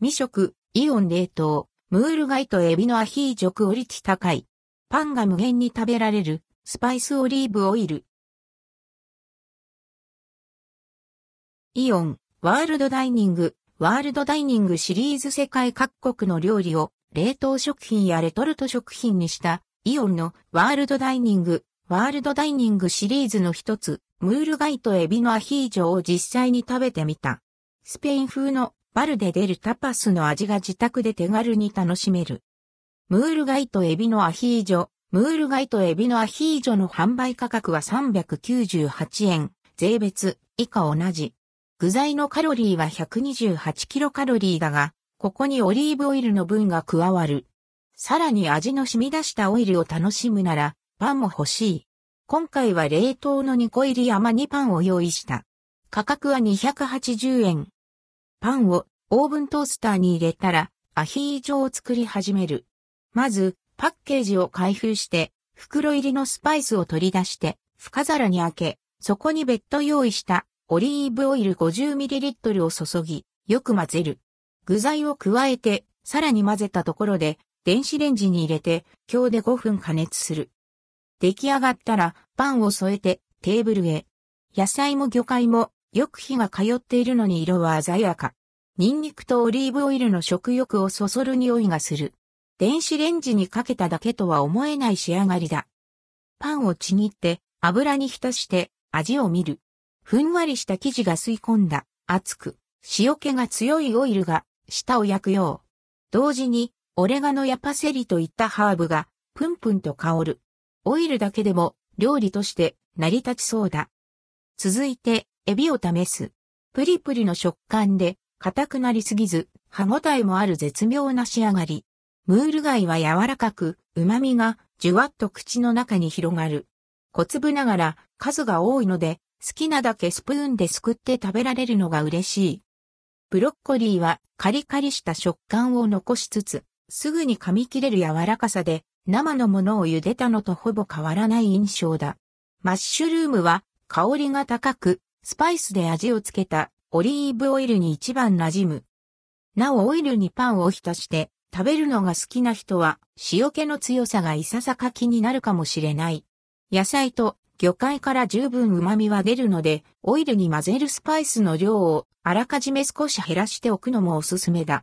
未食、イオン冷凍、ムール貝とエビのアヒージョクオリティ高い。パンが無限に食べられる、スパイスオリーブオイル。イオン、ワールドダイニング、ワールドダイニングシリーズ世界各国の料理を冷凍食品やレトルト食品にしたイオンのワールドダイニング、ワールドダイニングシリーズの一つ、ムール貝とエビのアヒージョを実際に食べてみた。スペイン風のバルで出るタパスの味が自宅で手軽に楽しめる。ムール貝とエビのアヒージョ、ムール貝とエビのアヒージョの販売価格は398円、税別、以下同じ。具材のカロリーは128キロカロリーだが、ここにオリーブオイルの分が加わる。さらに味の染み出したオイルを楽しむなら、パンも欲しい。今回は冷凍の2個入り甘煮パンを用意した。価格は280円。パンをオーブントースターに入れたらアヒージョを作り始める。まず、パッケージを開封して、袋入りのスパイスを取り出して、深皿に開け、そこに別途用意したオリーブオイル 50ml を注ぎ、よく混ぜる。具材を加えて、さらに混ぜたところで、電子レンジに入れて、強で5分加熱する。出来上がったら、パンを添えて、テーブルへ。野菜も魚介も、よく火が通っているのに色は鮮やか。ニンニクとオリーブオイルの食欲をそそる匂いがする。電子レンジにかけただけとは思えない仕上がりだ。パンをちぎって油に浸して味を見る。ふんわりした生地が吸い込んだ熱く塩気が強いオイルが舌を焼くよう。同時にオレガノやパセリといったハーブがプンプンと香る。オイルだけでも料理として成り立ちそうだ。続いてエビを試す。プリプリの食感で硬くなりすぎず、歯ごたえもある絶妙な仕上がり。ムール貝は柔らかく、旨味がじゅわっと口の中に広がる。小粒ながら数が多いので、好きなだけスプーンですくって食べられるのが嬉しい。ブロッコリーはカリカリした食感を残しつつ、すぐに噛み切れる柔らかさで、生のものを茹でたのとほぼ変わらない印象だ。マッシュルームは香りが高く、スパイスで味をつけたオリーブオイルに一番馴染む。なおオイルにパンを浸して食べるのが好きな人は塩気の強さがいささか気になるかもしれない。野菜と魚介から十分旨味は出るので、オイルに混ぜるスパイスの量をあらかじめ少し減らしておくのもおすすめだ。